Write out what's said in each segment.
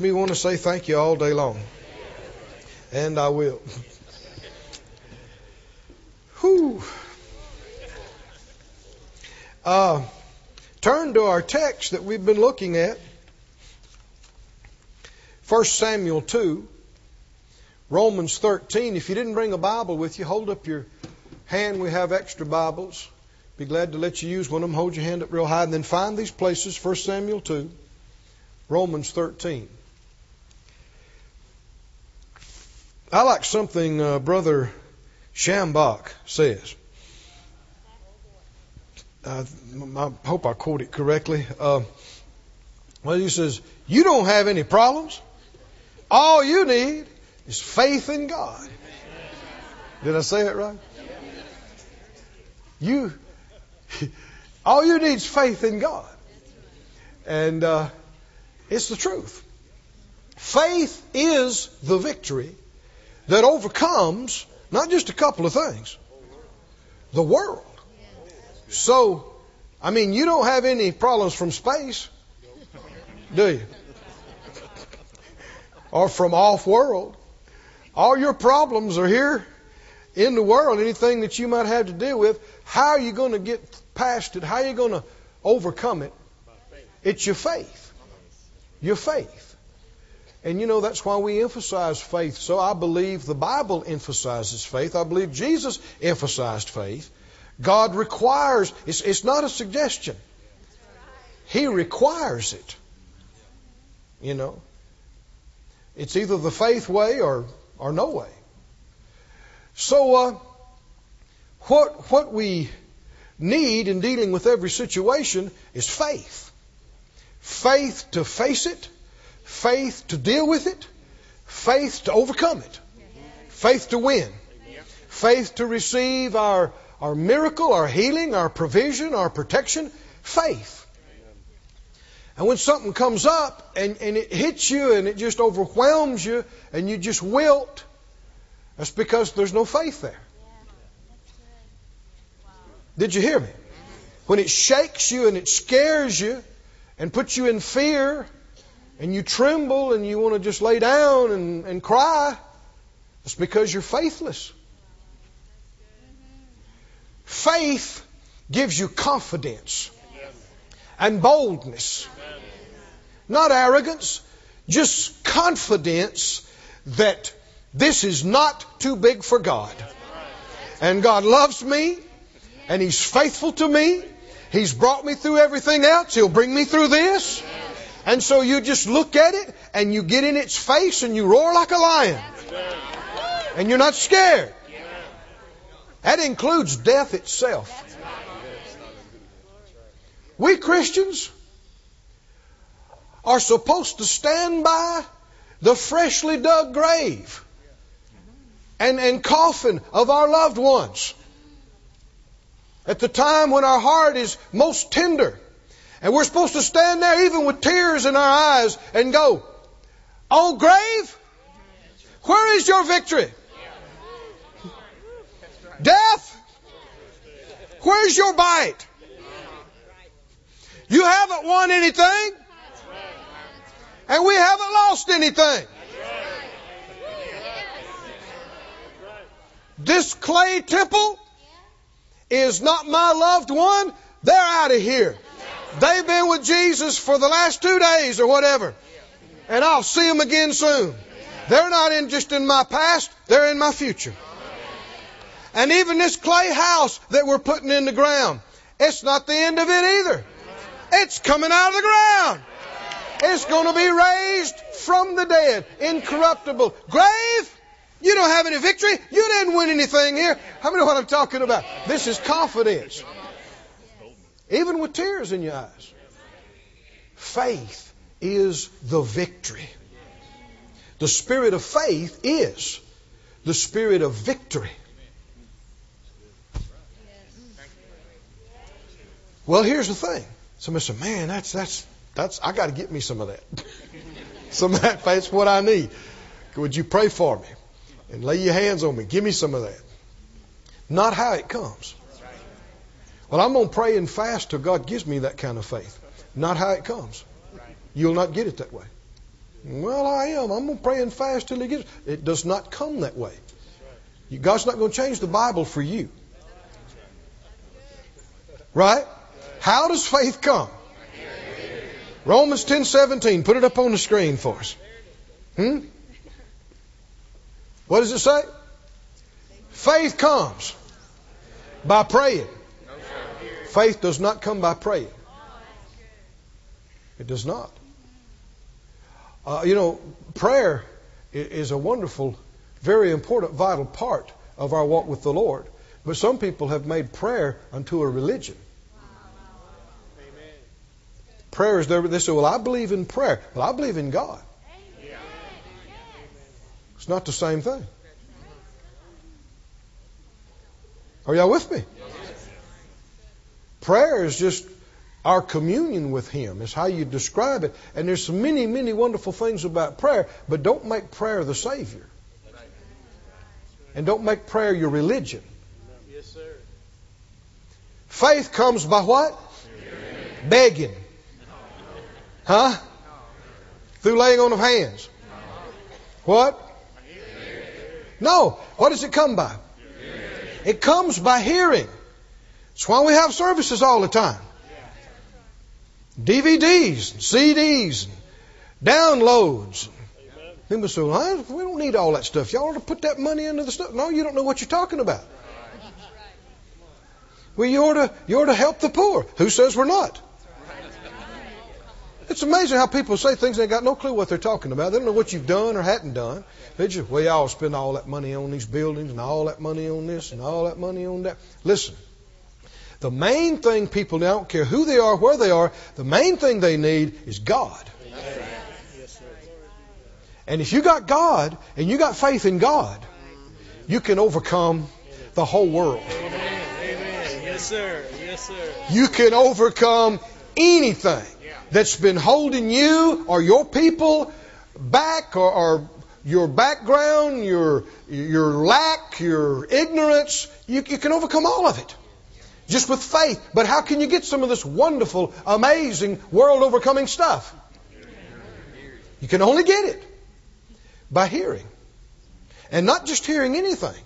me want to say thank you all day long. And I will. Whew. Uh, turn to our text that we've been looking at. 1 Samuel 2, Romans 13. If you didn't bring a Bible with you, hold up your hand. We have extra Bibles. Be glad to let you use one of them. Hold your hand up real high and then find these places 1 Samuel 2, Romans 13. I like something uh, Brother Schambach says. Uh, I hope I quote it correctly. Uh, well, he says, You don't have any problems. All you need is faith in God. Did I say it right? You, all you need is faith in God. And uh, it's the truth. Faith is the victory that overcomes not just a couple of things, the world. So, I mean, you don't have any problems from space, do you? or from off world. All your problems are here in the world. Anything that you might have to deal with, how are you going to get past it? How are you going to overcome it? It's your faith. Your faith. And you know, that's why we emphasize faith. So I believe the Bible emphasizes faith. I believe Jesus emphasized faith. God requires, it's, it's not a suggestion. He requires it. You know, it's either the faith way or, or no way. So, uh, what, what we need in dealing with every situation is faith. Faith to face it, faith to deal with it, faith to overcome it, faith to win, faith to receive our, our miracle, our healing, our provision, our protection, faith. And when something comes up and, and it hits you and it just overwhelms you and you just wilt, that's because there's no faith there. Did you hear me? When it shakes you and it scares you and puts you in fear and you tremble and you want to just lay down and, and cry, it's because you're faithless. Faith gives you confidence and boldness. Not arrogance, just confidence that this is not too big for God. And God loves me, and He's faithful to me. He's brought me through everything else. He'll bring me through this. And so you just look at it and you get in its face and you roar like a lion. And you're not scared. That includes death itself. We Christians are supposed to stand by the freshly dug grave and, and coffin of our loved ones at the time when our heart is most tender and we're supposed to stand there even with tears in our eyes and go, Oh, grave, where is your victory? Death, where's your bite? You haven't won anything, and we haven't lost anything. This clay temple is not my loved one. They're out of here. They've been with Jesus for the last two days or whatever. And I'll see them again soon. They're not in just in my past, they're in my future. And even this clay house that we're putting in the ground, it's not the end of it either. It's coming out of the ground. It's going to be raised from the dead, incorruptible. Grave, you don't have any victory. You didn't win anything here. How many know what I'm talking about? This is confidence even with tears in your eyes. Faith is the victory. The spirit of faith is the spirit of victory. Well, here's the thing. Somebody said, "Man, that's that's that's I got to get me some of that. some of that faith's what I need. Would you pray for me and lay your hands on me? Give me some of that. Not how it comes. Well, I'm going to pray and fast till God gives me that kind of faith. Not how it comes. You'll not get it that way. Well, I am. I'm going to pray and fast till He gives. It does not come that way. God's not going to change the Bible for you. Right? How does faith come? Romans 10:17. Put it up on the screen for us. Hmm? What does it say? Faith comes by praying. Faith does not come by praying. It does not. Uh, you know, prayer is a wonderful, very important, vital part of our walk with the Lord. But some people have made prayer unto a religion. Prayer is there. They say, Well, I believe in prayer. Well, I believe in God. It's not the same thing. Are y'all with me? Prayer is just our communion with Him, is how you describe it. And there's many, many wonderful things about prayer, but don't make prayer the Savior. And don't make prayer your religion. Yes, sir. Faith comes by what? Begging. Huh? Through laying on of hands. What? No. What does it come by? It comes by hearing. That's why we have services all the time. DVDs, CDs, downloads. People say, well, we don't need all that stuff. Y'all ought to put that money into the stuff. No, you don't know what you're talking about. Well, you ought to, you ought to help the poor. Who says we're not? It's amazing how people say things they got no clue what they're talking about. They don't know what you've done or hadn't done. They just, well, y'all spend all that money on these buildings and all that money on this and all that money on that. Listen, the main thing people, don't care who they are, where they are, the main thing they need is God. And if you got God and you got faith in God, you can overcome the whole world. Amen. Amen. Yes, sir. Yes, sir. You can overcome anything that's been holding you or your people back or, or your background, your, your lack, your ignorance, you, you can overcome all of it just with faith. But how can you get some of this wonderful, amazing, world overcoming stuff? You can only get it by hearing. And not just hearing anything.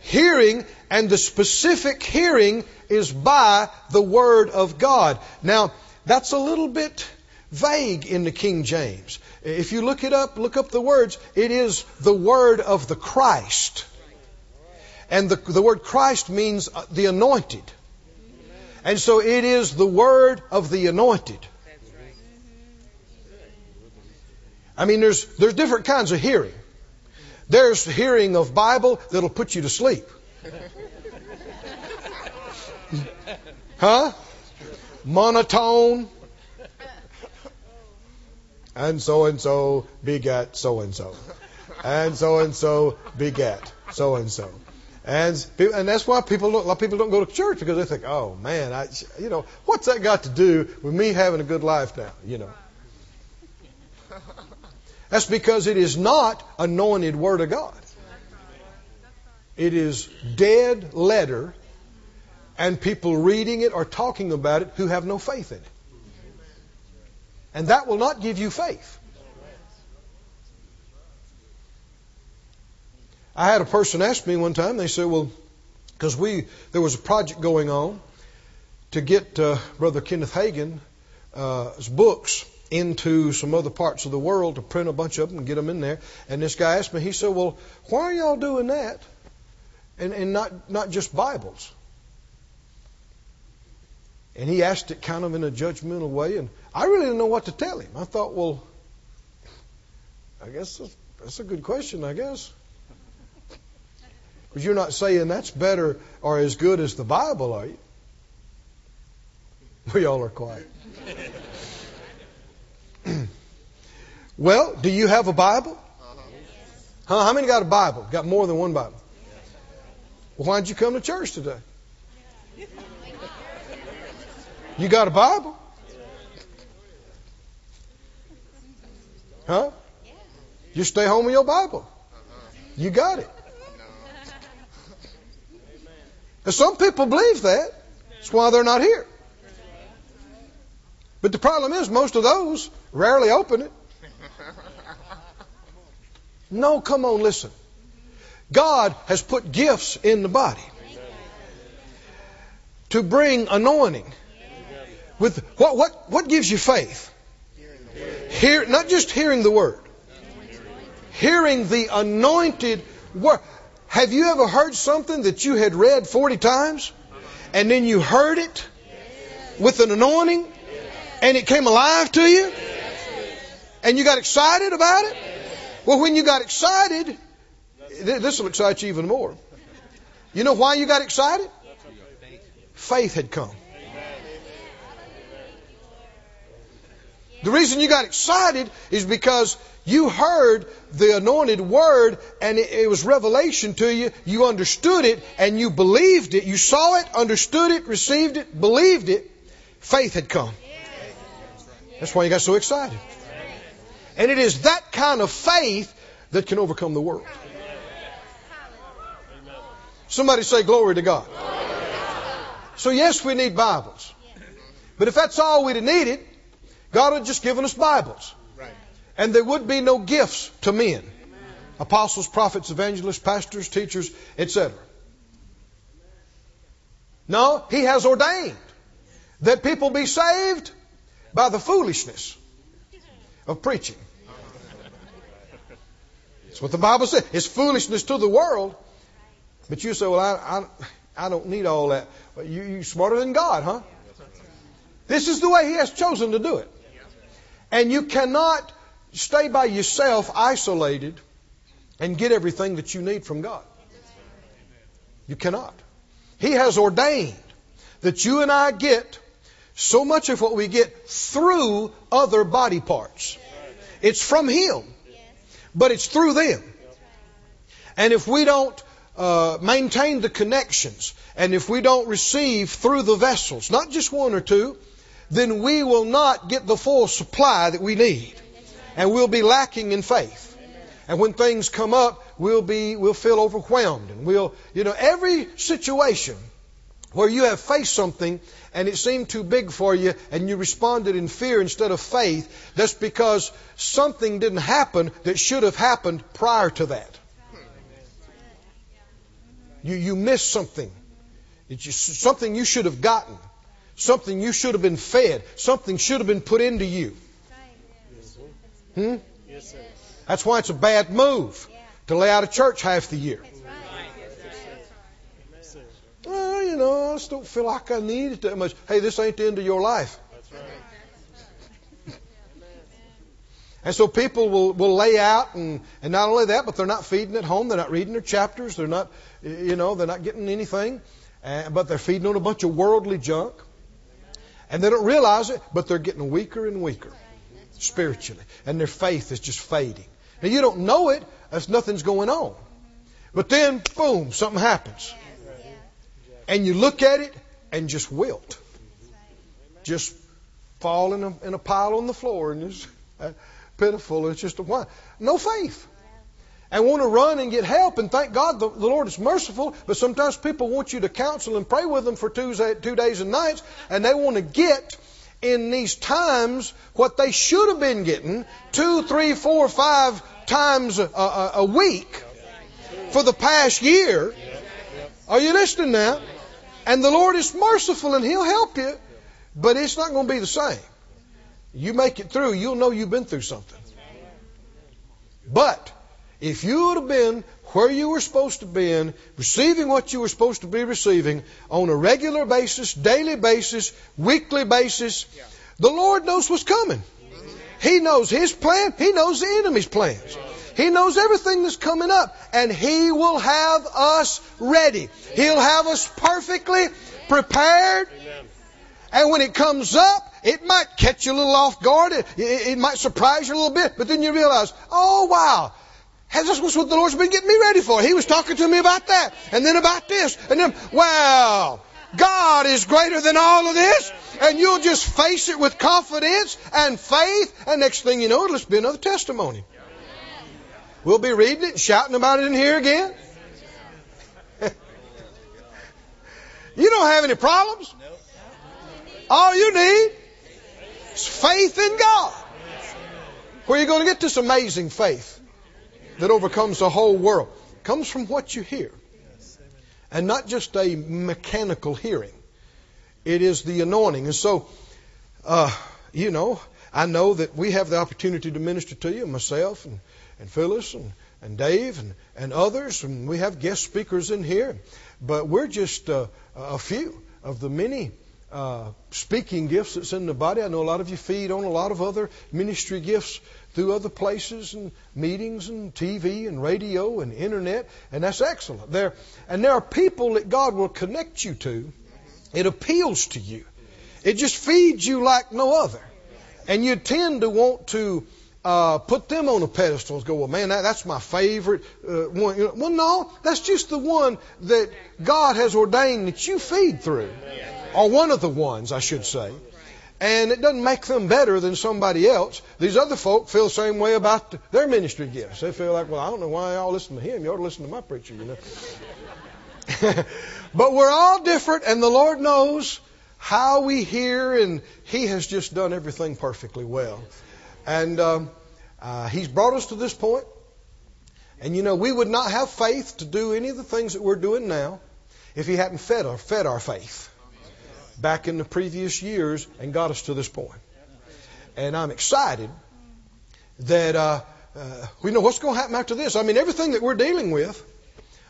Hearing, and the specific hearing is by the Word of God. Now, that's a little bit vague in the King James. If you look it up, look up the words, it is the word of the Christ. And the, the word Christ means uh, the anointed. And so it is the word of the anointed. I mean, there's, there's different kinds of hearing. There's hearing of Bible that'll put you to sleep. Huh? monotone. And so and so begat so and so. And so and so begat so and so. And and that's why people don't, a lot of people don't go to church because they think, oh man, I, you know, what's that got to do with me having a good life now? You know. That's because it is not anointed word of God. It is dead letter and people reading it or talking about it who have no faith in it. And that will not give you faith. I had a person ask me one time, they said, well, because we, there was a project going on to get uh, Brother Kenneth Hagin's uh, books into some other parts of the world to print a bunch of them and get them in there. And this guy asked me, he said, well, why are y'all doing that? And, and not, not just Bibles. And he asked it kind of in a judgmental way, and I really didn't know what to tell him. I thought, well, I guess that's, that's a good question, I guess. Because you're not saying that's better or as good as the Bible, are you? We all are quiet. well, do you have a Bible? Uh-huh. Huh? How many got a Bible? Got more than one Bible? Well, why'd you come to church today? You got a Bible? Huh? You stay home with your Bible. You got it. And some people believe that. That's why they're not here. But the problem is, most of those rarely open it. No, come on, listen. God has put gifts in the body to bring anointing. With what what what gives you faith? Hear not just hearing the word. Hearing the anointed word. Have you ever heard something that you had read 40 times and then you heard it with an anointing and it came alive to you and you got excited about it? Well, when you got excited, this will excite you even more. You know why you got excited? Faith had come. The reason you got excited is because you heard the anointed word and it, it, was revelation to you. You understood it and you believed it. You saw it, understood it, received it, believed it. Faith had come. That's why you got so excited. And it is that kind of faith that can overcome the world. Somebody say glory to God. So yes, we need Bibles. But if that's all we'd have needed, God had just given us Bibles. And there would be no gifts to men. Apostles, prophets, evangelists, pastors, teachers, etc. No, He has ordained that people be saved by the foolishness of preaching. That's what the Bible says. It's foolishness to the world. But you say, well, I, I, I don't need all that. But you, you're smarter than God, huh? This is the way He has chosen to do it. And you cannot stay by yourself isolated and get everything that you need from God. You cannot. He has ordained that you and I get so much of what we get through other body parts. It's from Him, but it's through them. And if we don't uh, maintain the connections, and if we don't receive through the vessels, not just one or two, then we will not get the full supply that we need. And we'll be lacking in faith. And when things come up, we'll be, we'll feel overwhelmed. And we'll, you know, every situation where you have faced something and it seemed too big for you and you responded in fear instead of faith, that's because something didn't happen that should have happened prior to that. You, you missed something. It's something you should have gotten. Something you should have been fed. Something should have been put into you. Hmm? That's why it's a bad move to lay out of church half the year. Well, you know, I just don't feel like I need it that much. Hey, this ain't the end of your life. And so people will, will lay out, and, and not only that, but they're not feeding at home. They're not reading their chapters. They're not, you know, they're not getting anything. Uh, but they're feeding on a bunch of worldly junk. And they don't realize it, but they're getting weaker and weaker spiritually. And their faith is just fading. Now, you don't know it if nothing's going on. But then, boom, something happens. And you look at it and just wilt. Just fall in a, in a pile on the floor and just. Uh, pitiful. It's just a? No faith. And want to run and get help. And thank God the, the, Lord is merciful. But sometimes people want you to counsel and pray with them for two, two days and nights. And they want to get in these times what they should have been getting two, three, four, five times a, a, a week for the past year. Are you listening now? And the Lord is merciful and He'll help you. But it's not going to be the same. You make it through, you'll know you've been through something. But if you would have been where you were supposed to be in, receiving what you were supposed to be receiving on a regular basis, daily basis, weekly basis, the Lord knows what's coming. He knows His plan. He knows the enemy's plans. He knows everything that's coming up. And He will have us ready. He'll have us perfectly prepared. And when it comes up, it might catch you a little off guard. It, it, it might surprise you a little bit, but then you realize, oh wow, this was what the Lord's been getting me ready for. He was talking to me about that, and then about this, and then, well, God is greater than all of this, and you'll just face it with confidence and faith, and next thing you know, it'll just be another testimony. We'll be reading it and shouting about it in here again. you don't have any problems. All you need is faith in God. Where are you going to get this amazing faith that overcomes the whole world? Comes from what you hear. And not just a mechanical hearing. It is the anointing. And so, uh, you know, I know that we have the opportunity to minister to you, myself and, and Phyllis and, and Dave and, and others, and we have guest speakers in here. But we're just uh, a few of the many uh, speaking gifts that's in the body. I know a lot of you feed on a lot of other ministry gifts through other places and meetings and TV and radio and internet, and that's excellent. There and there are people that God will connect you to. It appeals to you. It just feeds you like no other, and you tend to want to. Uh, put them on a pedestal and go, well, man, that, that's my favorite uh, one. Well, no, that's just the one that God has ordained that you feed through or one of the ones, I should say. And it doesn't make them better than somebody else. These other folk feel the same way about their ministry gifts. They feel like, well, I don't know why y'all listen to him. You ought to listen to my preacher, you know. but we're all different, and the Lord knows how we hear, and He has just done everything perfectly well. And um, uh, He's brought us to this point. And you know, we would not have faith to do any of the things that we're doing now if He hadn't fed our, fed our faith back in the previous years and got us to this point. And I'm excited that uh, uh, we know what's going to happen after this. I mean, everything that we're dealing with,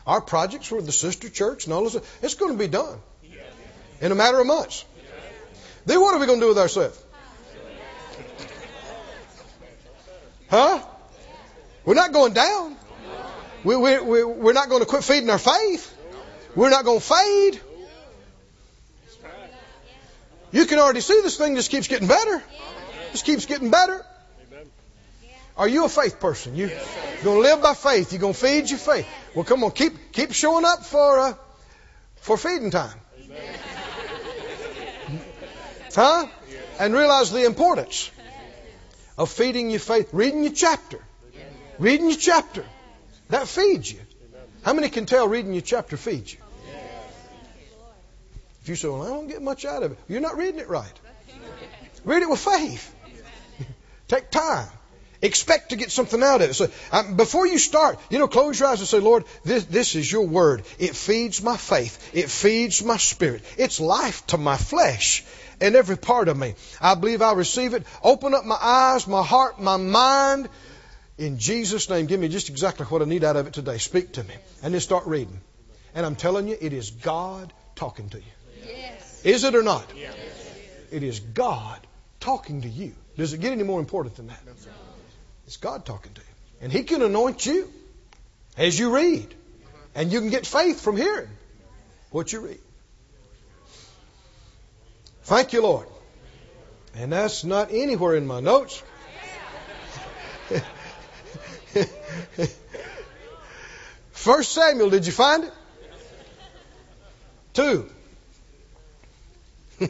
our projects with the sister church and all this, it's going to be done in a matter of months. Then what are we going to do with ourselves? Huh? We're not going down. We, we, we, we're not going to quit feeding our faith. We're not going to fade. You can already see this thing just keeps getting better. Just keeps getting better. Are you a faith person? You going to live by faith? You going to feed your faith? Well, come on, keep keep showing up for uh, for feeding time. Huh? And realize the importance of feeding your faith. Reading your chapter. Reading your chapter. That feeds you. How many can tell reading your chapter feeds you? If you say, well, I don't get much out of it, you're not reading it right. Read it with faith. Take time. Expect to get something out of it. So um, before you start, you know, close your eyes and say, Lord, this, this is your word. It feeds my faith. It feeds my spirit. It's life to my flesh and every part of me. I believe I receive it. Open up my eyes, my heart, my mind. In Jesus' name, give me just exactly what I need out of it today. Speak to me. And then start reading. And I'm telling you, it is God talking to you. Is it or not? Yes. It is God talking to you. Does it get any more important than that? It's God talking to you. And He can anoint you as you read. Uh-huh. And you can get faith from hearing what you read. Thank you, Lord. And that's not anywhere in my notes. First Samuel, did you find it? Two.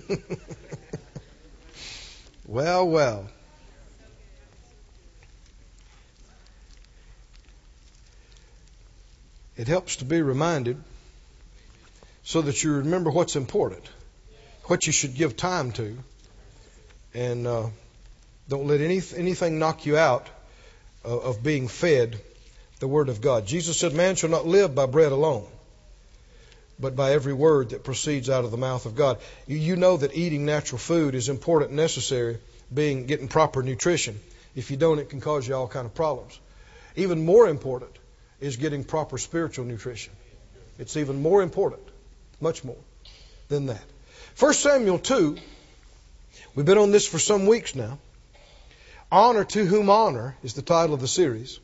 well, well. It helps to be reminded so that you remember what's important, what you should give time to, and uh, don't let any, anything knock you out of, of being fed the Word of God. Jesus said, Man shall not live by bread alone but by every word that proceeds out of the mouth of God. You, you know that eating natural food is important and necessary, being getting proper nutrition. If you don't, it can cause you all kind of problems. Even more important is getting proper spiritual nutrition. It's even more important, much more than that. 1 Samuel 2, we've been on this for some weeks now. Honor to whom honor is the title of the series.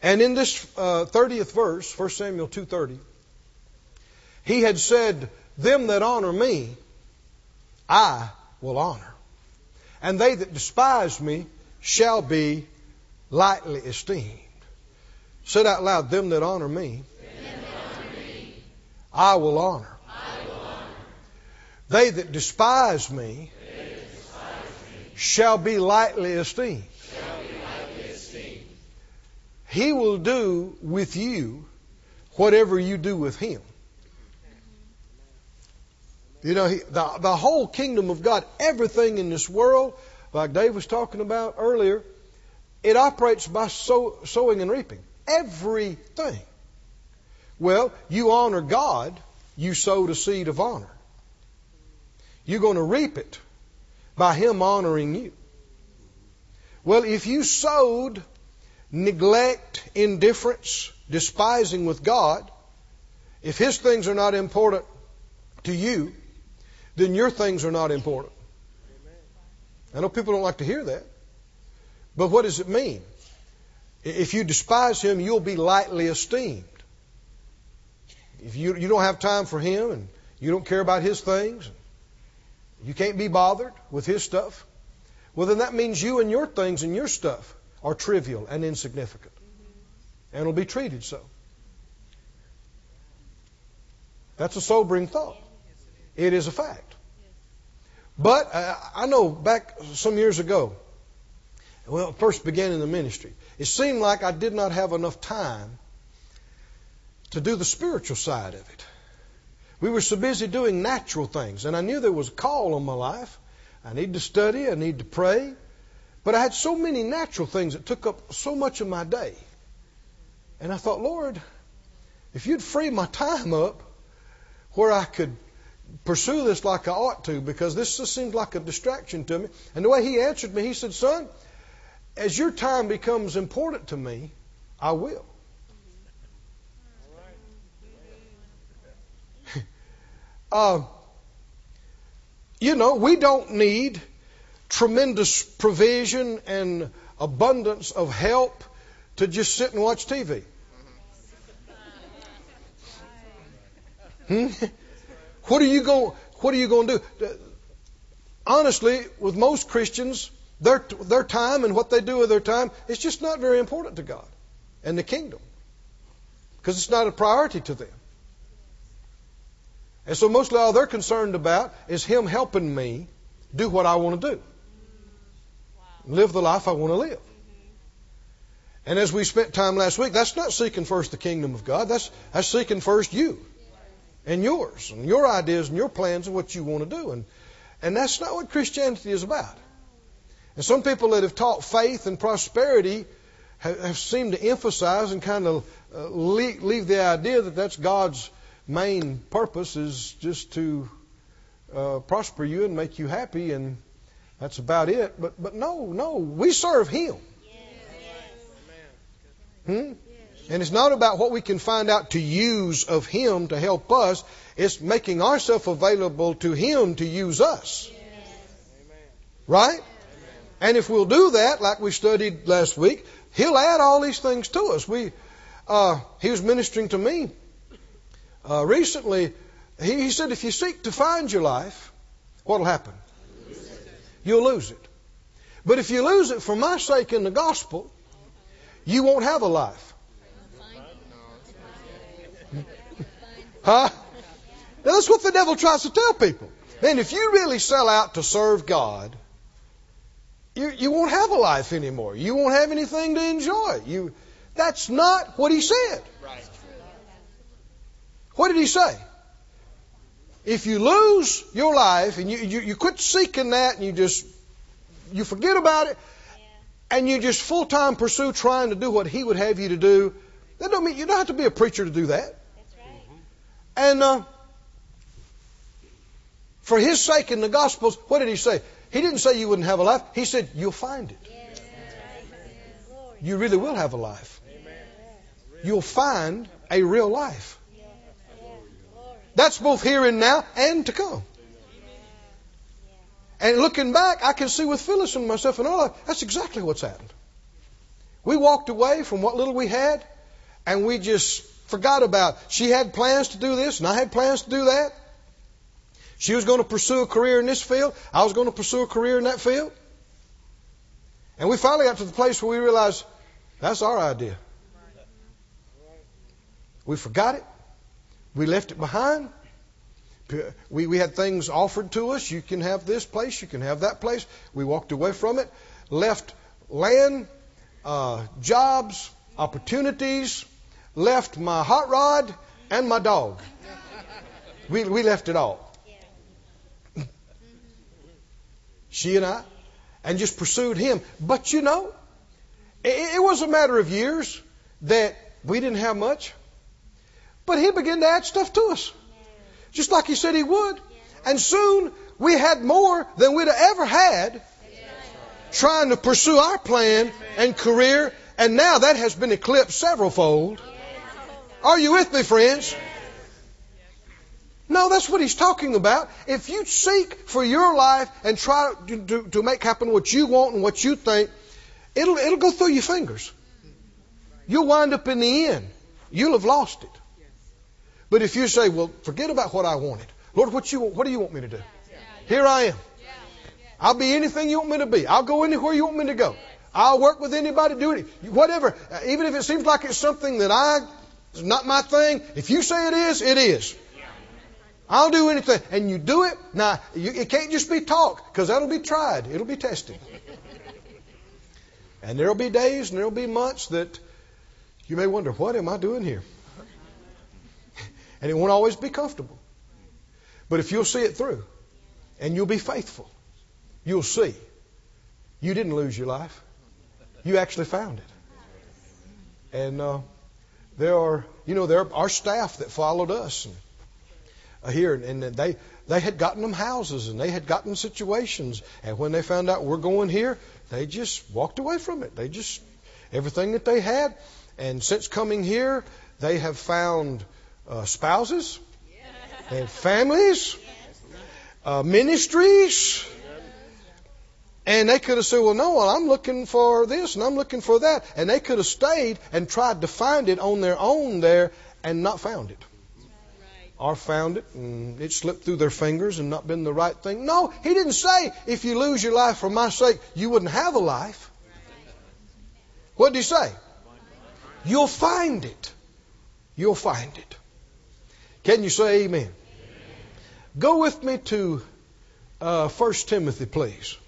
And in this uh, 30th verse, 1 Samuel 2:30, he had said, Them that honor me, I will honor. And they that despise me shall be lightly esteemed. Said out loud, Them that honor me, I, will honor. They that despise me, shall be lightly esteemed. He will do with you whatever you do with him. You know, he, the, the whole kingdom of God, everything in this world, like Dave was talking about earlier, it operates by sow, sowing and reaping. Everything. Well, you honor God, you sowed a seed of honor. You're going to reap it by Him honoring you. Well, if you sowed neglect, indifference, despising with God, if His things are not important to you, then your things are not important. I know people don't like to hear that. But what does it mean? If you despise Him, you'll be lightly esteemed. If you, you don't have time for Him and you don't care about His things, you can't be bothered with His stuff, well, then that means you and your things and your stuff are trivial and insignificant. And will be treated so. That's a sobering thought. It is a fact. But uh, I know back some years ago, well, first began in the ministry, it seemed like I did not have enough time to do the spiritual side of it. We were so busy doing natural things, and I knew there was a call on my life. I need to study, I need to pray. But I had so many natural things that took up so much of my day. And I thought, Lord, if you'd free my time up where I could pursue this like I ought to, because this just seems like a distraction to me. And the way he answered me, he said, Son, as your time becomes important to me, I will. uh, you know, we don't need tremendous provision and abundance of help to just sit and watch TV. Hmm? What are you going? What are you going to do? Honestly, with most Christians, their their time and what they do with their time is just not very important to God and the kingdom because it's not a priority to them. And so mostly all they're concerned about is Him helping me do what I want to do. Live the life I want to live. And as we spent time last week, that's not seeking first the kingdom of God. That's, that's seeking first you and yours and your ideas and your plans and what you want to do. And, and that's not what Christianity is about. And some people that have taught faith and prosperity have, have seemed to emphasize and kind of uh, leave, leave the idea that that's God's main purpose is just to uh, prosper you and make you happy, and that's about it. But but no, no, we serve Him. Hmm? And it's not about what we can find out to use of Him to help us. It's making ourselves available to Him to use us. Right? And if we'll do that, like we studied last week, He'll add all these things to us. We, uh, He was ministering to me uh, recently. He, he said, if you seek to find your life, what'll happen? You'll lose it. But if you lose it for my sake in the gospel, you won't have a life. Huh? Now, that's what the devil tries to tell people. Man, if you really sell out to serve God, you, you won't have a life anymore. You won't have anything to enjoy. You, that's not what he said. What did he say? If you lose your life and you, you, you quit seeking that and you just you forget about it and you just full time pursue trying to do what he would have you to do, that don't mean you don't have to be a preacher to do that. And uh, for his sake in the Gospels, what did he say? He didn't say you wouldn't have a life. He said you'll find it. You really will have a life. You'll find a real life. That's both here and now and to come. And looking back, I can see with Phyllis and myself and all, that, that's exactly what's happened. We walked away from what little we had, and we just forgot about. She had plans to do this, and I had plans to do that. She was going to pursue a career in this field. I was going to pursue a career in that field. And we finally got to the place where we realized that's our idea. We forgot it. We left it behind. We, we had things offered to us. You can have this place, you can have that place. We walked away from it, left land, uh, jobs, opportunities, left my hot rod and my dog. We, we left it all. she and I, and just pursued him. But you know, It, it was a matter of years that we didn't have much. But he began to add stuff to us. Just like he said he would. And soon we had more than we'd ever had trying to pursue our plan and career. And now that has been eclipsed several fold. Are you with me, friends? No, that's what he's talking about. If you seek for your life and try to, to, to, make happen what you want and what you think, it'll, it'll go through your fingers. You'll wind up in the end. You'll have lost it. But if you say, well, forget about what I wanted. Lord, what, you, what do you want me to do? Here I am. I'll be anything you want me to be. I'll go anywhere you want me to go. I'll work with anybody, do it, whatever. Even if it seems like it's something that I, is not my thing, if you say it is, it is. I'll do anything. And you do it. Now, you, it can't just be talk, because that'll be tried. It'll be tested. And there'll be days and there'll be months that you may wonder, what am I doing here? And it won't always be comfortable. But if you'll see it through and you'll be faithful, you'll see you didn't lose your life. You actually found it. And uh, there are, you know, there are staff that followed us and, uh, here, and they they had gotten them houses and they had gotten situations. And when they found out we're going here, they just walked away from it. They just everything that they had. And since coming here, they have found uh, spouses, and families, uh, ministries. And they could have said, well, no, well, I'm looking for this and I'm looking for that. And they could have stayed and tried to find it on their own there and not found it. Or found it and it slipped through their fingers and not been the right thing. No, he didn't say, if you lose your life for my sake, you wouldn't have a life. What did he say? You'll find it. You'll find it. Can you say amen? amen. Go with me to uh, 1 Timothy, please.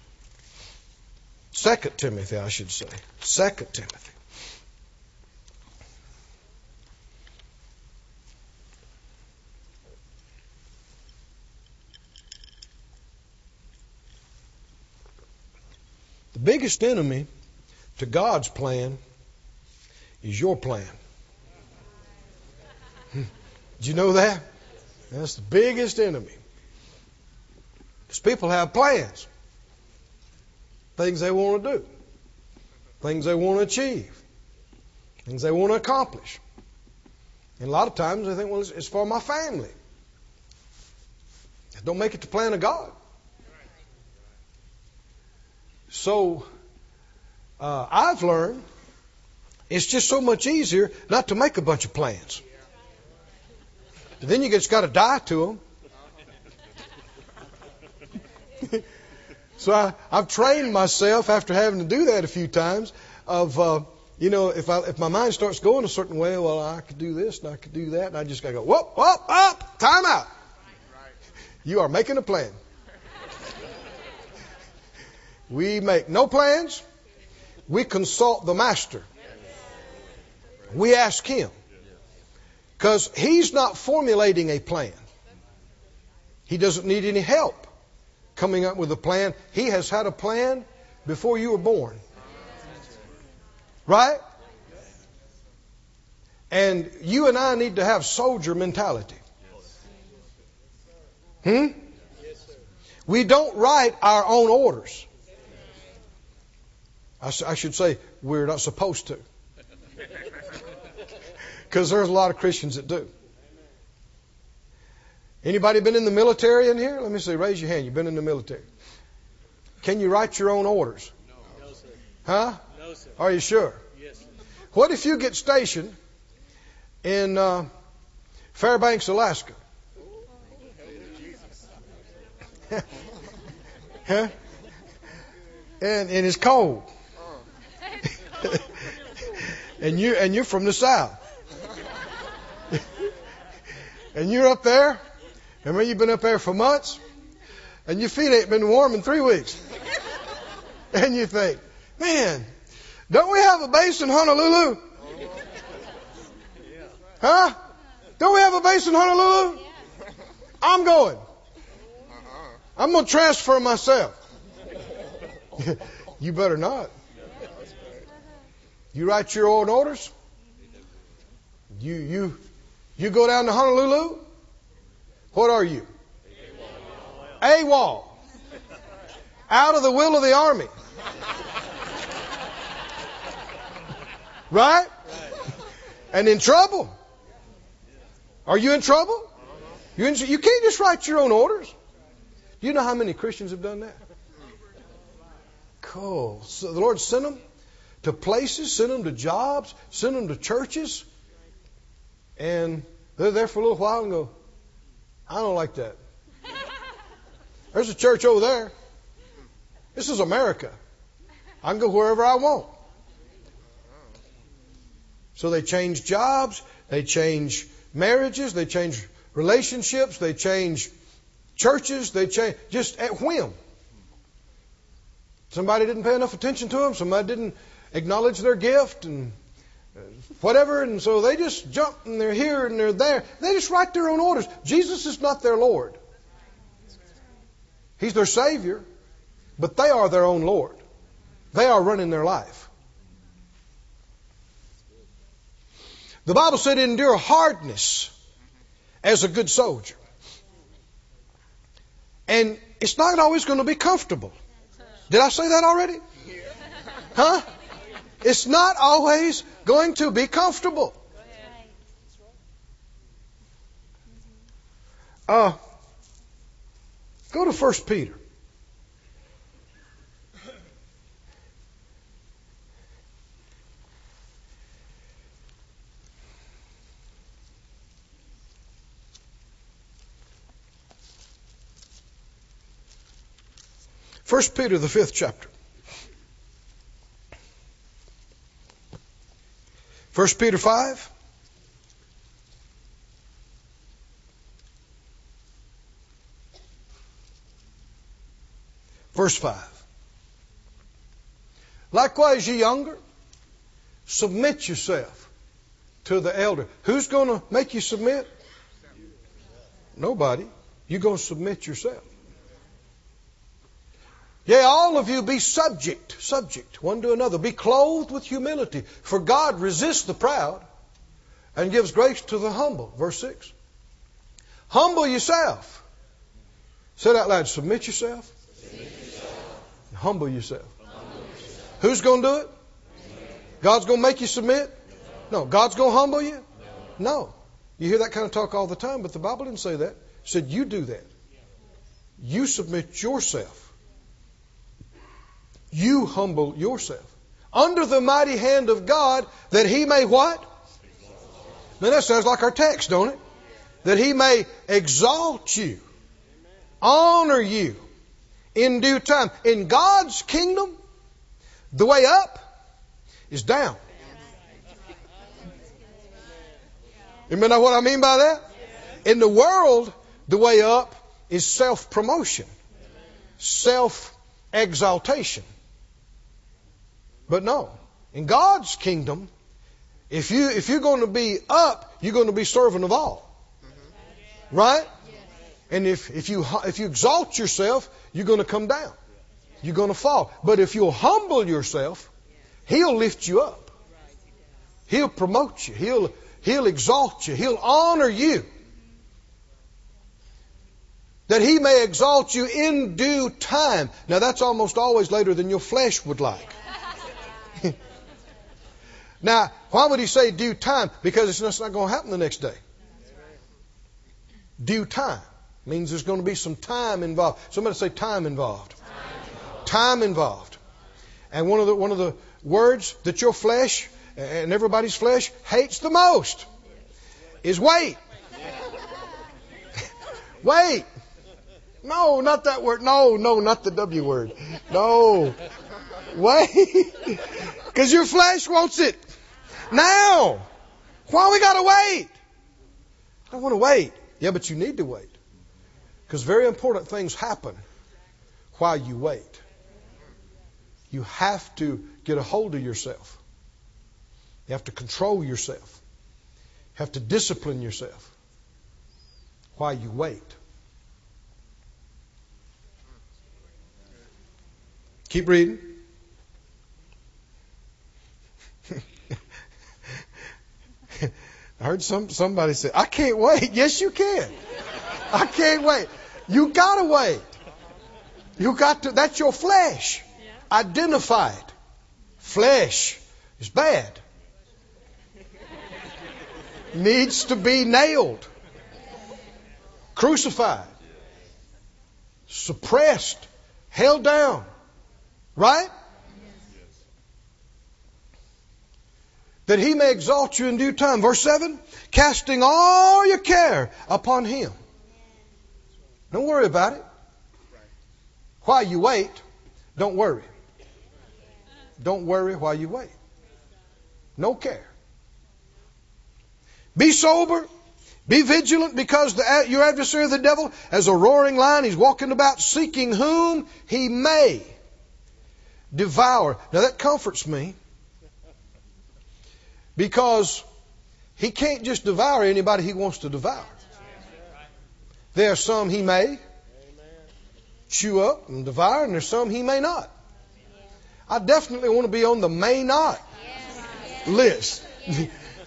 2 Timothy, I should say. 2 Timothy. The biggest enemy to God's plan is your plan. Hmm. Did you know that? That's the biggest enemy. Because people have plans, things they want to do, things they want to achieve, things they want to accomplish. And a lot of times they think, well, it's, for my family. Don't make it the plan of God. So uh, I've learned it's just so much easier not to make a bunch of plans. Then you just got to die to them. So I, I've trained myself after having to do that a few times. Of uh, you know, if I if my mind starts going a certain way, well, I could do this and I could do that, and I just got to go, whoop, whoop, up, time out. You are making a plan. We make no plans. We consult the master. We ask him. Because he's not formulating a plan. He doesn't need any help coming up with a plan. He has had a plan before you were born. Right? And you and I need to have soldier mentality. Hmm? We don't write our own orders. I, I should say we're not supposed to. Because there's a lot of Christians that do. Anybody been in the military in here? Let me see. Raise your hand. You've been in the military. Can you write your own orders? No, sir. Huh? No, sir. Are you sure? Yes, sir. What if you get stationed in uh, Fairbanks, Alaska? huh? And, and it's cold. and you and you're from the south. and you're up there, when you've been up there for months, and your feet ain't been warm in three weeks. and you think, man, don't we have a base in Honolulu? Huh? Don't we have a base in Honolulu? I'm going. I'm going to transfer myself. you better not. You write your own orders? You you you go down to Honolulu? What are you? AWOL. Out of the will of the army. Right? And in trouble. Are you in trouble? You, in, you can't just write your own orders. Do you know how many Christians have done that? Cool. So the Lord sent them to places, sent them to jobs, sent them to churches, and they're there for a little while and go, I don't like that. There's a church over there. This is America. I can go wherever I want. So they change jobs, they change marriages, they change relationships, they change churches, they change just at whim. Somebody didn't pay enough attention to them, somebody didn't acknowledge their gift and whatever, and so they just jump and they're here and they're there. They just write their own orders. Jesus is not their Lord. He's their Savior, but they are their own Lord. They are running their life. The Bible said, endure hardness as a good soldier. And it's not always going to be comfortable. Did I say that already? Huh? It's not always going to be comfortable. Uh, go to 1 Peter. First Peter, the fifth chapter. First Peter 5. Verse 5. Likewise, ye younger, submit yourself to the elder. Who's going to make you submit? Nobody. You're going to submit yourself. Yea, all of you be subject, subject one to another. Be clothed with humility. For God resists the proud and gives grace to the humble. Verse 6. Humble yourself. Say it out loud. Submit yourself. Submit yourself. Humble, yourself. humble yourself. Who's going to do it? God's going to make you submit? No. God's going to humble you? No. You hear that kind of talk all the time, but the Bible didn't say that. It said you do that. You submit yourself you humble yourself under the mighty hand of God that he may what? Now that sounds like our text, don't it? That he may exalt you, honor you in due time. In God's kingdom, the way up is down. You know what I mean by that? In the world, the way up is self promotion, self exaltation. But no, in God's kingdom, if you if you're going to be up, you're going to be servant of all, mm-hmm. right? And if if you if you exalt yourself, you're going to come down. You're going to fall. But if you'll humble yourself, He'll lift you up. He'll promote you. He'll He'll exalt you. He'll honor you. That he may exalt you in due time. Now that's almost always later than your flesh would like. Now, why would he say due time? Because it's just not going to happen the next day. Due time means there's going to be some time involved. Somebody say time involved. Time involved. And one of the one of the words that your flesh and everybody's flesh hates the most is wait. wait. No, not that word. No, no, not the W word. No. Wait. Because your flesh wants it now. Why we gotta wait? I don't want to wait. Yeah, but you need to wait. Because very important things happen while you wait. You have to get a hold of yourself. You have to control yourself. You have to discipline yourself while you wait. Keep reading. I heard some somebody say, "I can't wait." Yes, you can. I can't wait. You gotta wait. You got to. That's your flesh. Identify it. Flesh is bad. Needs to be nailed, crucified, suppressed, held down. Right? That he may exalt you in due time. Verse 7 casting all your care upon him. Don't worry about it. While you wait, don't worry. Don't worry while you wait. No care. Be sober. Be vigilant because the, your adversary, the devil, as a roaring lion, he's walking about seeking whom he may devour. Now that comforts me because he can't just devour anybody he wants to devour. There are some he may chew up and devour, and there's some he may not. I definitely want to be on the may not list.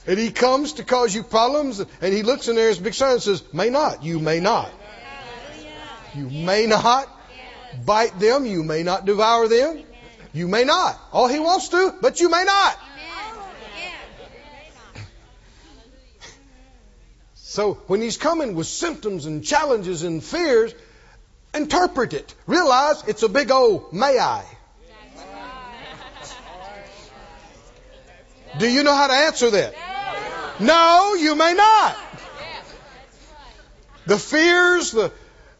and he comes to cause you problems, and he looks in there, his big sign and says, may not. You may not. You may not bite them. You may not devour them. You may not. All he wants to, but you may not. So when he's coming with symptoms and challenges and fears, interpret it. Realize it's a big old may I. Do you know how to answer that? No, you may not. The fears, the,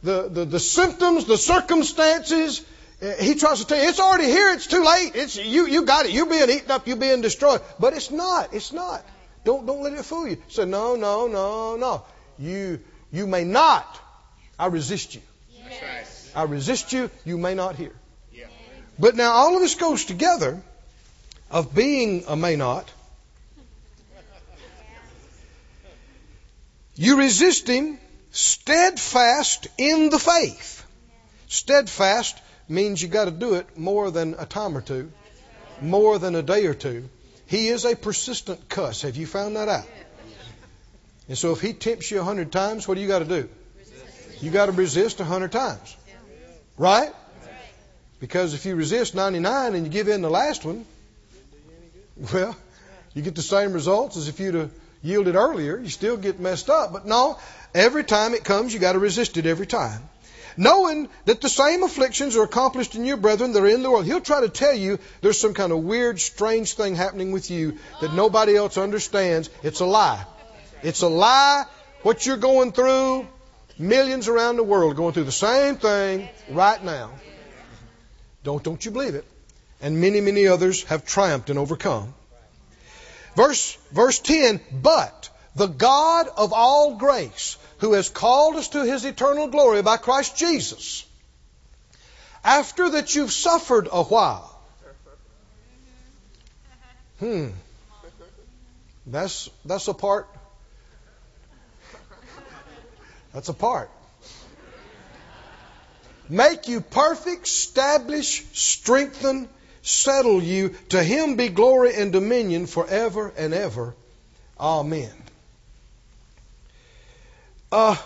the, the, the symptoms, the circumstances, eh, he tries to tell you, it's already here, it's too late. It's, you, you got it. You're being eaten up, you're being destroyed. But it's not. It's not. Don't, don't let it fool you. Say, no, no, no, no. You, you may not. I resist you. Yes. I resist you. You may not hear. Yeah. But now all of this goes together of being a may not. You resist him steadfast in the faith. Steadfast means you got to do it more than a time or two, more than a day or two. He is a persistent cuss. Have you found that out? And so if he tempts you a hundred times, what do you got to do? You got to resist a hundred times. Right? Because if you resist 99 and you give in the last one, well, you get the same results as if you'd have yielded earlier. You still get messed up. But no, every time it comes, you got to resist it every time knowing that the same afflictions are accomplished in your brethren that are in the world. He'll try to tell you there's some kind of weird, strange thing happening with you that nobody else understands. It's a lie. It's a lie. What you're going through, millions around the world going through the same thing right now. Don't, don't you believe it? And many, many others have triumphed and overcome. Verse, verse 10, but the God of all grace, who has called us to his eternal glory by Christ Jesus, after that you've suffered a while. Hmm. That's that's a part. That's a part. Make you perfect, establish, strengthen, settle you. To him be glory and dominion forever and ever. Amen. Uh,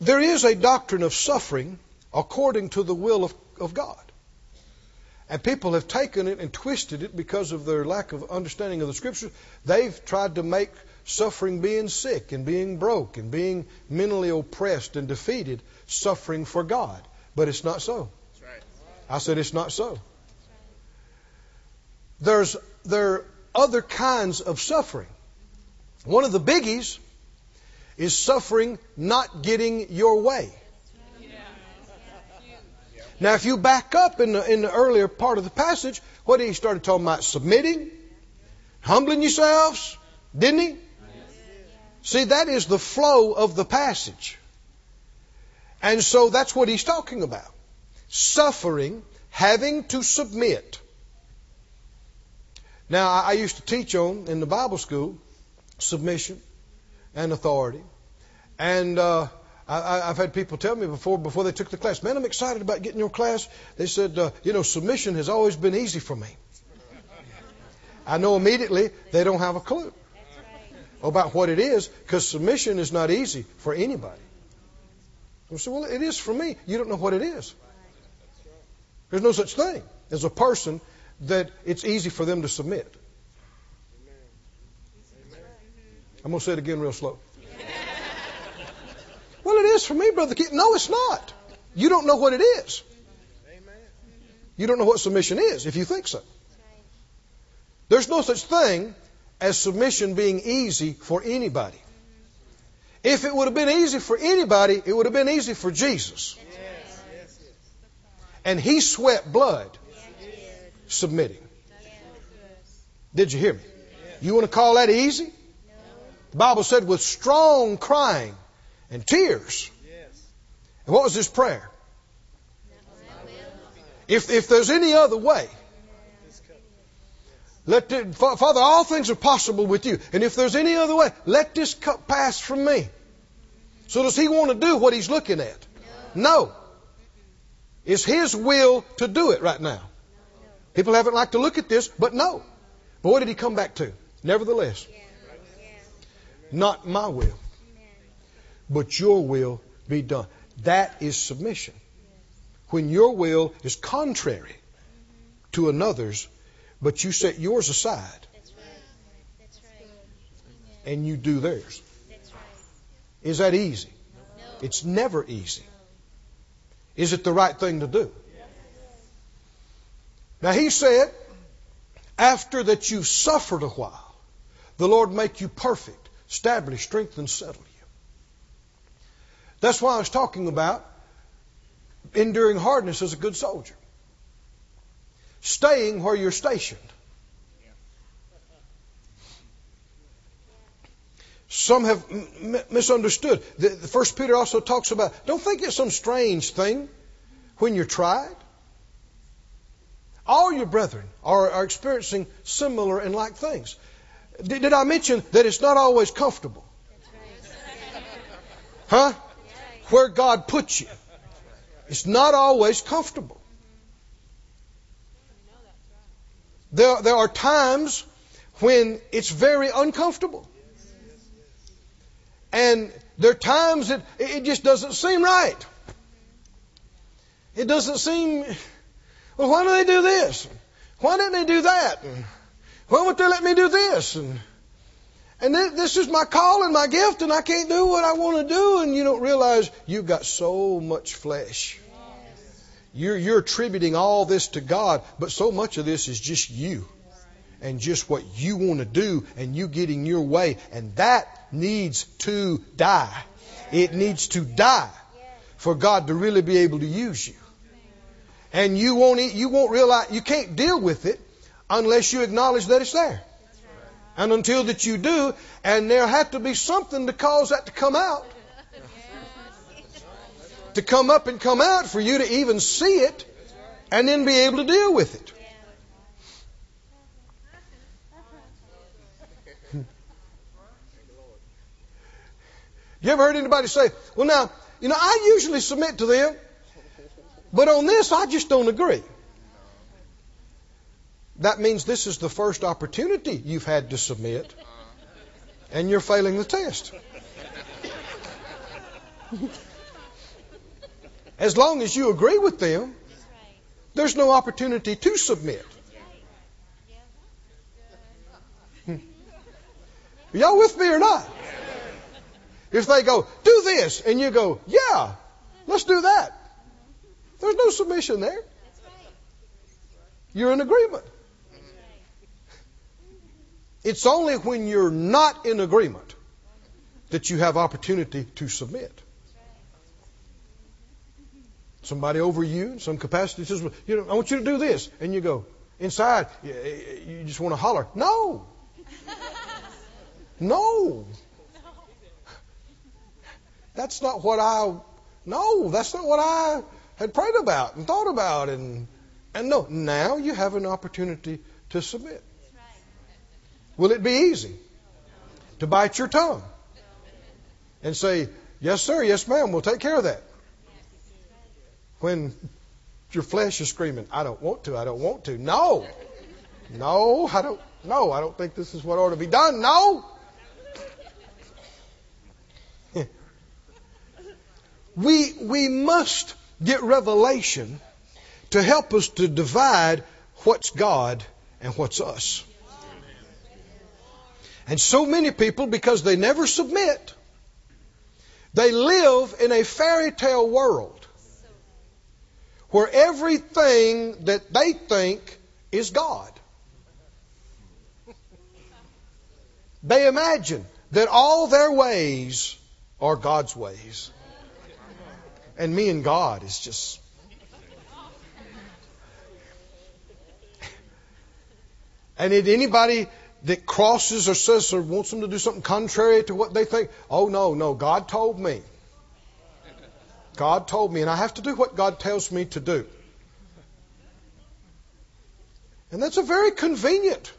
there is a doctrine of suffering according to the will of, of God. And people have taken it and twisted it because of their lack of understanding of the Scriptures. They've tried to make suffering being sick and being broke and being mentally oppressed and defeated suffering for God. But it's not so. Right. I said it's not so. There's there other kinds of suffering. One of the biggies is suffering not getting your way. Now, if you back up in the, in the earlier part of the passage, what he start talking about? Submitting, humbling yourselves, didn't he? See, that is the flow of the passage. And so that's what he's talking about. Suffering, having to submit. Now, I used to teach on in the Bible school submission and authority. And uh, I, have had people tell me before before they took the class, man, I'm excited about getting your class. They said, uh, you know, submission has always been easy for me. I know immediately they don't have a clue about what it is because submission is not easy for anybody. I say, well, it is for me. You don't know what it is. There's no such thing as a person that it's easy for them to submit. I'm going to say it again real slow. Well, it is for me, Brother Keith. No, it's not. You don't know what it is. You don't know what submission is if you think so. There's no such thing as submission being easy for anybody. If it would have been easy for anybody, it would have been easy for Jesus. And he sweat blood submitting. Did you hear me? You want to call that easy? The Bible said with strong crying and tears. And what was his prayer? If, if there's any other way, let the, Father, all things are possible with you. And if there's any other way, let this cup pass from me. So does he want to do what he's looking at? No. It's his will to do it right now. People haven't liked to look at this, but no. But what did he come back to? Nevertheless, not my will, but your will be done. That is submission. When your will is contrary to another's, but you set yours aside and you do theirs. Is that easy? It's never easy. Is it the right thing to do? Now he said, after that you've suffered a while, the Lord make you perfect, establish, strengthen, and settle you. That's why I was talking about enduring hardness as a good soldier. Staying where you're stationed. Some have m- misunderstood. The, the First Peter also talks about don't think it's some strange thing when you're tried. All your brethren are, are experiencing similar and like things. Did, did, I mention that it's not always comfortable? Huh? Where God puts you. It's not always comfortable. There, there are times when it's very uncomfortable. And there are times that it just doesn't seem right. It doesn't seem well, why do they do this? Why didn't they do that? Why won't they let me do this? And, and this is my call and my gift, and I can't do what I want to do. And you don't realize you've got so much flesh. You're, you're attributing all this to God, but so much of this is just you and just what you want to do and you getting your way. And that needs to die. It needs to die for God to really be able to use you and you won't you won't realize you can't deal with it unless you acknowledge that it's there. And until that you do, and there had to be something to cause that to come out. To come up and come out for you to even see it and then be able to deal with it. You ever heard anybody say, well now, you know, I usually submit to them but on this, I just don't agree. That means this is the first opportunity you've had to submit, and you're failing the test. As long as you agree with them, there's no opportunity to submit. Are y'all with me or not? If they go, do this, and you go, yeah, let's do that. There's no submission there. You're in agreement. It's only when you're not in agreement that you have opportunity to submit. Somebody over you in some capacity says, you know, I want you to do this. And you go, inside, you just want to holler. No. No. That's not what I, no, that's not what I had prayed about and thought about and and no, now you have an opportunity to submit. Will it be easy to bite your tongue and say, Yes, sir. Yes, ma'am. We'll take care of that. When your flesh is screaming, I don't want to, I don't want to. No. No, I don't. No, I don't think this is what ought to be done. No. we, we must get revelation to help us to divide what's God and what's us. And so many people, because they never submit, they live in a fairy tale world where everything that they think is God. They imagine that all their ways are God's ways. And me and God is just. And if anybody that crosses or says or wants them to do something contrary to what they think, oh no, no, God told me. God told me, and I have to do what God tells me to do. And that's a very convenient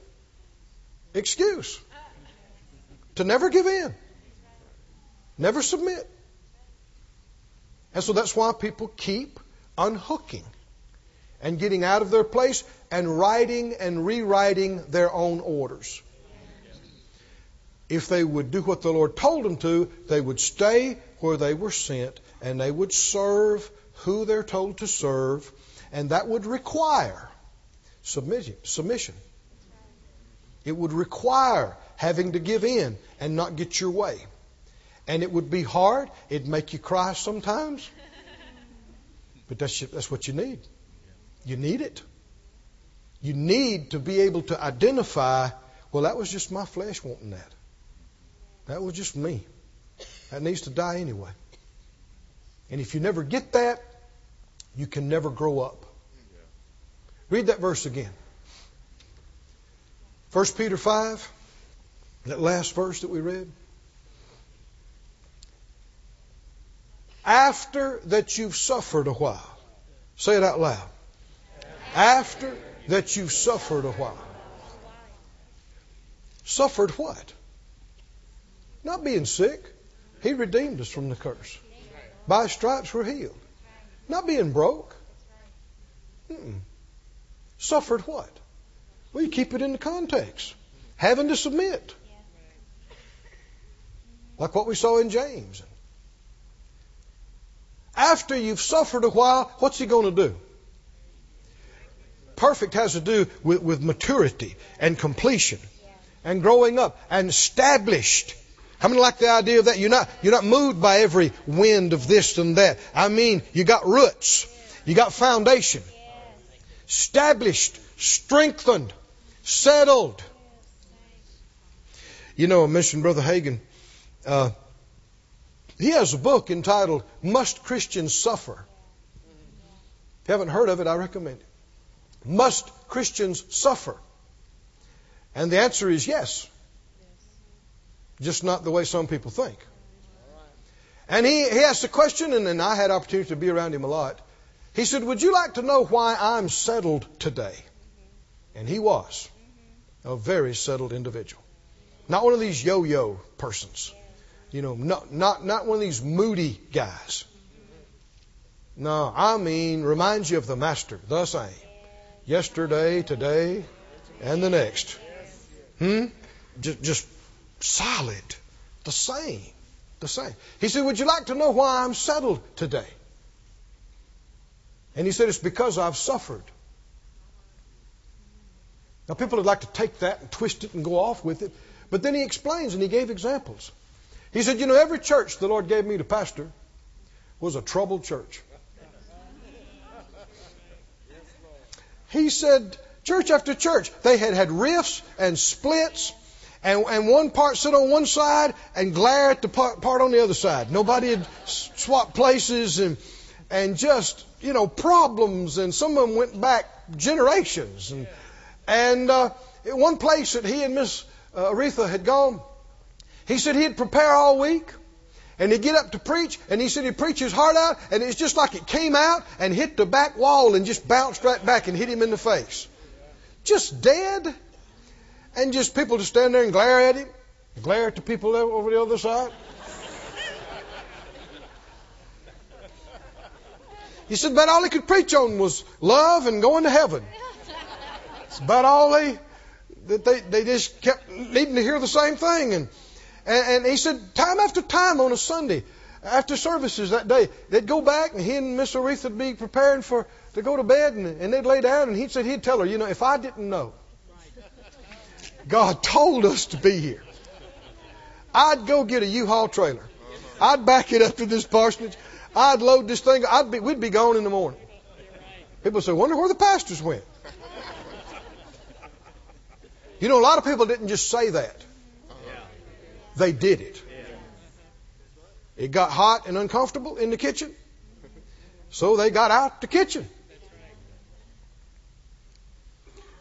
excuse to never give in, never submit. And so that's why people keep unhooking and getting out of their place and writing and rewriting their own orders. If they would do what the Lord told them to, they would stay where they were sent and they would serve who they're told to serve, and that would require submission. It would require having to give in and not get your way. And it would be hard. It'd make you cry sometimes. But that's, that's what you need. You need it. You need to be able to identify, well, that was just my flesh wanting that. That was just me. That needs to die anyway. And if you never get that, you can never grow up. Read that verse again. 1 Peter 5, that last verse that we read. After that you've suffered a while. Say it out loud. After that you've suffered a while. Suffered what? Not being sick. He redeemed us from the curse. By stripes we're healed. Not being broke. Mm-mm. Suffered what? Well, keep it in the context. Having to submit. Like what we saw in James. After you've suffered a while, what's he going to do? Perfect has to do with, with maturity and completion and growing up and established. How many like the idea of that? You're not, you're not moved by every wind of this and that. I mean, you got roots. You got foundation. Established, strengthened, settled. You know, I mentioned Brother Hagin. Uh, he has a book entitled Must Christians Suffer? If you haven't heard of it, I recommend it. Must Christians suffer? And the answer is yes. Just not the way some people think. And he, he asked a question, and then I had opportunity to be around him a lot. He said, Would you like to know why I'm settled today? And he was a very settled individual. Not one of these yo yo persons. You know, not, not, not one of these moody guys. No, I mean, reminds you of the Master, the same. Yesterday, today, and the next. Hmm? Just, just solid. The same. The same. He said, Would you like to know why I'm settled today? And he said, It's because I've suffered. Now, people would like to take that and twist it and go off with it. But then he explains and he gave examples. He said, You know, every church the Lord gave me to pastor was a troubled church. He said, Church after church, they had had rifts and splits, and, and one part sit on one side and glare at the part, part on the other side. Nobody had swapped places and, and just, you know, problems, and some of them went back generations. And, and uh, one place that he and Miss uh, Oretha had gone, he said he'd prepare all week. And he'd get up to preach, and he said he'd preach his heart out, and it's just like it came out and hit the back wall and just bounced right back and hit him in the face. Just dead. And just people to stand there and glare at him, glare at the people over the other side. He said about all he could preach on was love and going to heaven. It's about all they that they, they just kept needing to hear the same thing. And, and, and he said, time after time on a Sunday, after services that day, they'd go back and he and Miss Oretha would be preparing for to go to bed and, and they'd lay down and he said he'd tell her, you know, if I didn't know God told us to be here, I'd go get a U-Haul trailer. I'd back it up to this parsonage. I'd load this thing. I'd be, we'd be gone in the morning. People say, wonder where the pastors went. You know, a lot of people didn't just say that. They did it. It got hot and uncomfortable in the kitchen. So they got out the kitchen.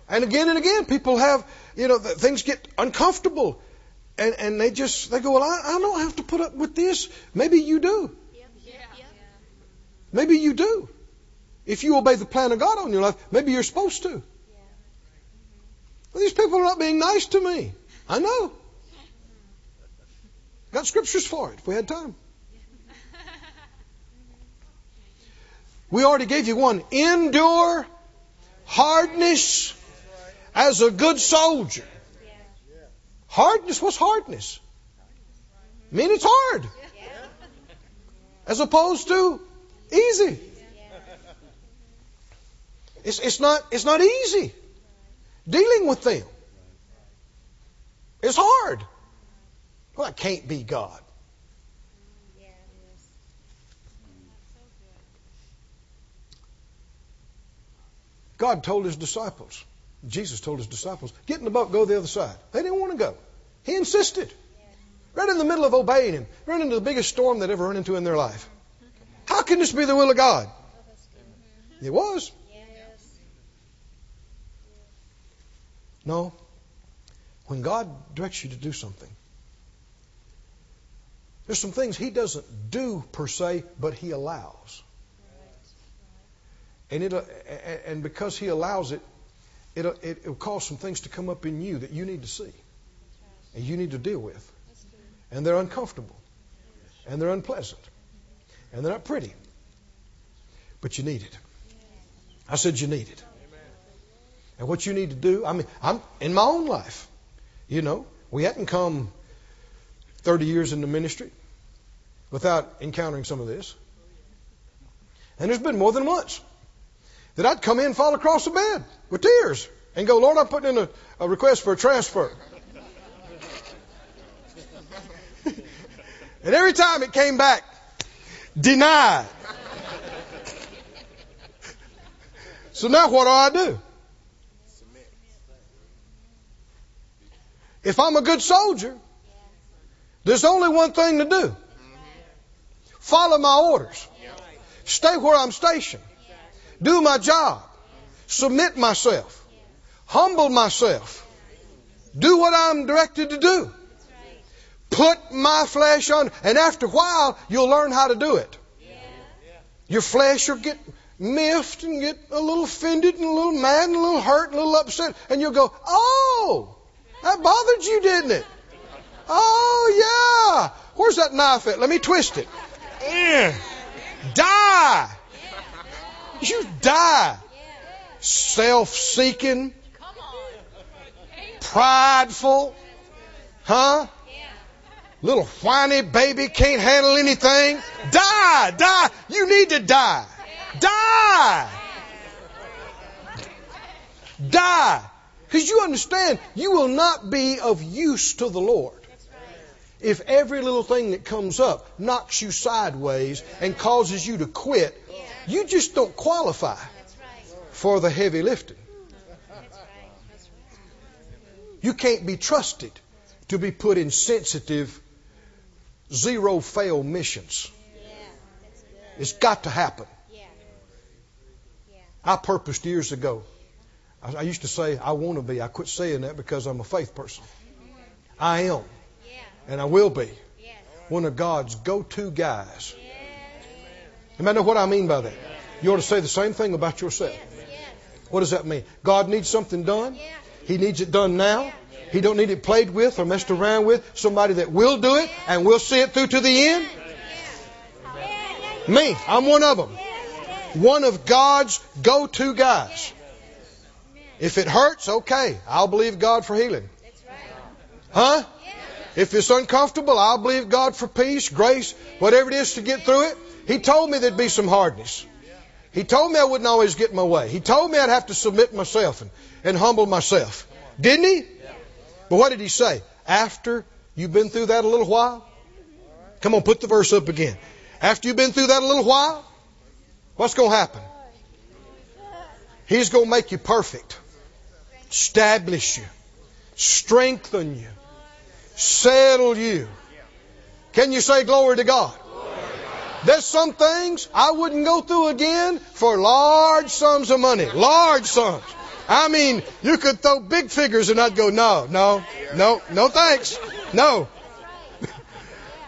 And again and again, people have, you know, things get uncomfortable. And, and they just, they go, well, I, I don't have to put up with this. Maybe you do. Maybe you do. If you obey the plan of God on your life, maybe you're supposed to. Well, these people are not being nice to me. I know. Got scriptures for it if we had time. We already gave you one. Endure hardness as a good soldier. Hardness, what's hardness? I mean, it's hard. As opposed to easy. It's, it's, not, it's not easy dealing with them. It's hard. Well, that can't be God. God told his disciples, Jesus told his disciples, get in the boat, go the other side. They didn't want to go. He insisted. Right in the middle of obeying him, right into the biggest storm they'd ever run into in their life. How can this be the will of God? Mm-hmm. It was. No. When God directs you to do something, there's some things He doesn't do per se, but He allows. And it and because He allows it, it'll, it'll cause some things to come up in you that you need to see, and you need to deal with, and they're uncomfortable, and they're unpleasant, and they're not pretty, but you need it. I said you need it. And what you need to do, I mean, I'm in my own life, you know, we hadn't come 30 years in the ministry without encountering some of this. And there's been more than once that I'd come in and fall across the bed with tears and go, Lord, I'm putting in a, a request for a transfer. and every time it came back, denied. so now what do I do? If I'm a good soldier, there's only one thing to do. Follow my orders. Stay where I'm stationed. Do my job. Submit myself. Humble myself. Do what I'm directed to do. Put my flesh on, and after a while, you'll learn how to do it. Your flesh will get miffed and get a little offended and a little mad and a little hurt and a little upset, and you'll go, Oh, that bothered you, didn't it? Oh, yeah. Where's that knife at? Let me twist it. Die. You die. Self seeking. Prideful. Huh? Little whiny baby can't handle anything. Die. Die. You need to die. Die. Die. Because you understand, you will not be of use to the Lord if every little thing that comes up knocks you sideways and causes you to quit. You just don't qualify for the heavy lifting. You can't be trusted to be put in sensitive, zero fail missions. It's got to happen. I purposed years ago I, used to say, I want to be. I quit saying that because I'm a faith person. I am. And I will be one of God's go to guys. You might know what I mean by that. You ought to say the same thing about yourself. What does that mean? God needs something done. He needs it done now. He don't need it played with or messed around with. Somebody that will do it and will see it through to the end. Me, I'm one of them. one of God's go to guys. If it hurts, okay. I'll believe God for healing. Huh? If it's uncomfortable, I'll believe God for peace, grace, whatever it is to get through it. He told me there'd be some hardness. He told me I wouldn't always get my way. He told me I'd have to submit myself and, and humble myself. Didn't he? But what did he say? After you've been through that a little while? Come on, put the verse up again. After you've been through that a little while, what's going to happen? He's going to make you perfect, establish you, strengthen you, settle you. Can you say glory to God? There's some things I wouldn't go through again for large sums of money. Large sums. I mean, you could throw big figures and I'd go, no, no, no, no thanks. No.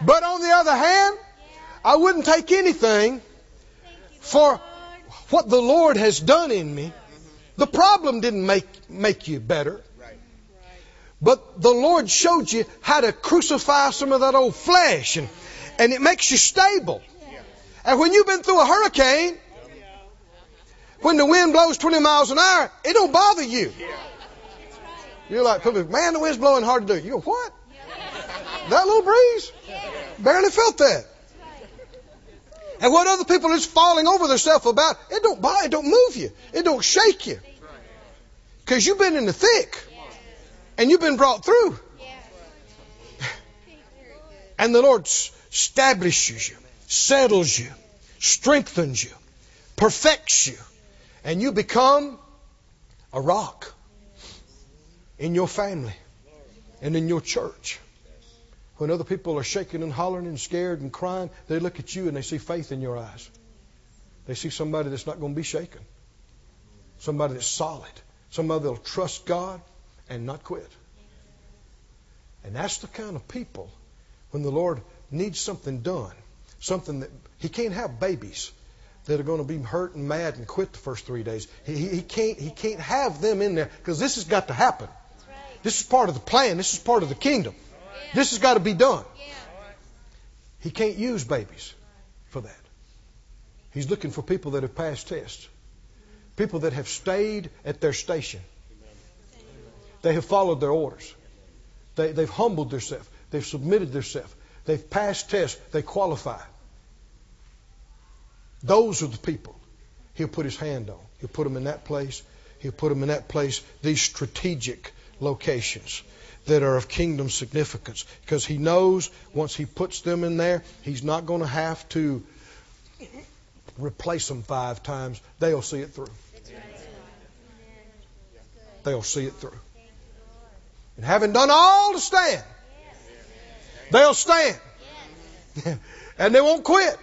but on the other hand, I wouldn't take anything for what the Lord has done in me. The problem didn't make, make you better. But the Lord showed you how to crucify some of that old flesh and, and it makes you stable. And when you've been through a hurricane, when the wind blows 20 miles an hour, it don't bother you. You're like, man, the wind's blowing hard to do. You go, what? That little breeze? Barely felt that. And what other people is falling over themselves about, it don't bother, it don't move you. It don't shake you. Because you've been in the thick. And you've been brought through. And the Lord establishes you, settles you, strengthens you, perfects you and you become a rock in your family and in your church. When other people are shaking and hollering and scared and crying, they look at you and they see faith in your eyes. They see somebody that's not going to be shaken, somebody that's solid, somebody that'll trust God and not quit. And that's the kind of people when the Lord needs something done, something that He can't have babies that are going to be hurt and mad and quit the first three days. He, he can't, he can't have them in there because this has got to happen. This is part of the plan. This is part of the kingdom. This has got to be done. He can't use babies for that. He's looking for people that have passed tests, people that have stayed at their station. They have followed their orders. They, they've humbled themselves. They've submitted themselves. They've passed tests. They qualify. Those are the people he'll put his hand on. He'll put them in that place. He'll put them in that place, these strategic locations that are of kingdom significance. Because he knows once he puts them in there, he's not going to have to replace them five times. They'll see it through. They'll see it through. And having done all to stand, they'll stand. and they won't quit.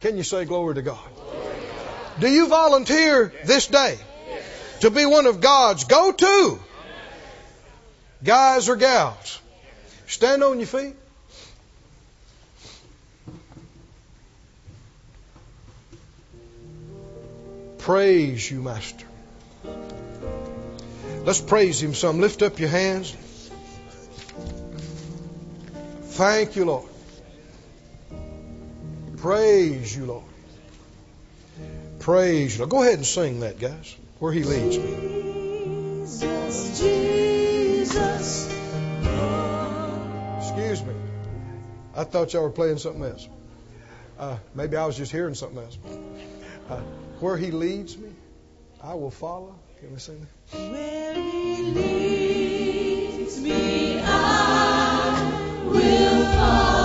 Can you say glory to God? Do you volunteer this day to be one of God's go to guys or gals? Stand on your feet. Praise you, Master. Let's praise Him some. Lift up your hands. Thank you, Lord. Praise you, Lord. Praise you, Lord. Go ahead and sing that, guys, where He leads me. Jesus, Jesus. Excuse me. I thought y'all were playing something else. Uh, maybe I was just hearing something else. Uh, where He leads me, I will follow. You want to sing? Where he leads me, I will follow.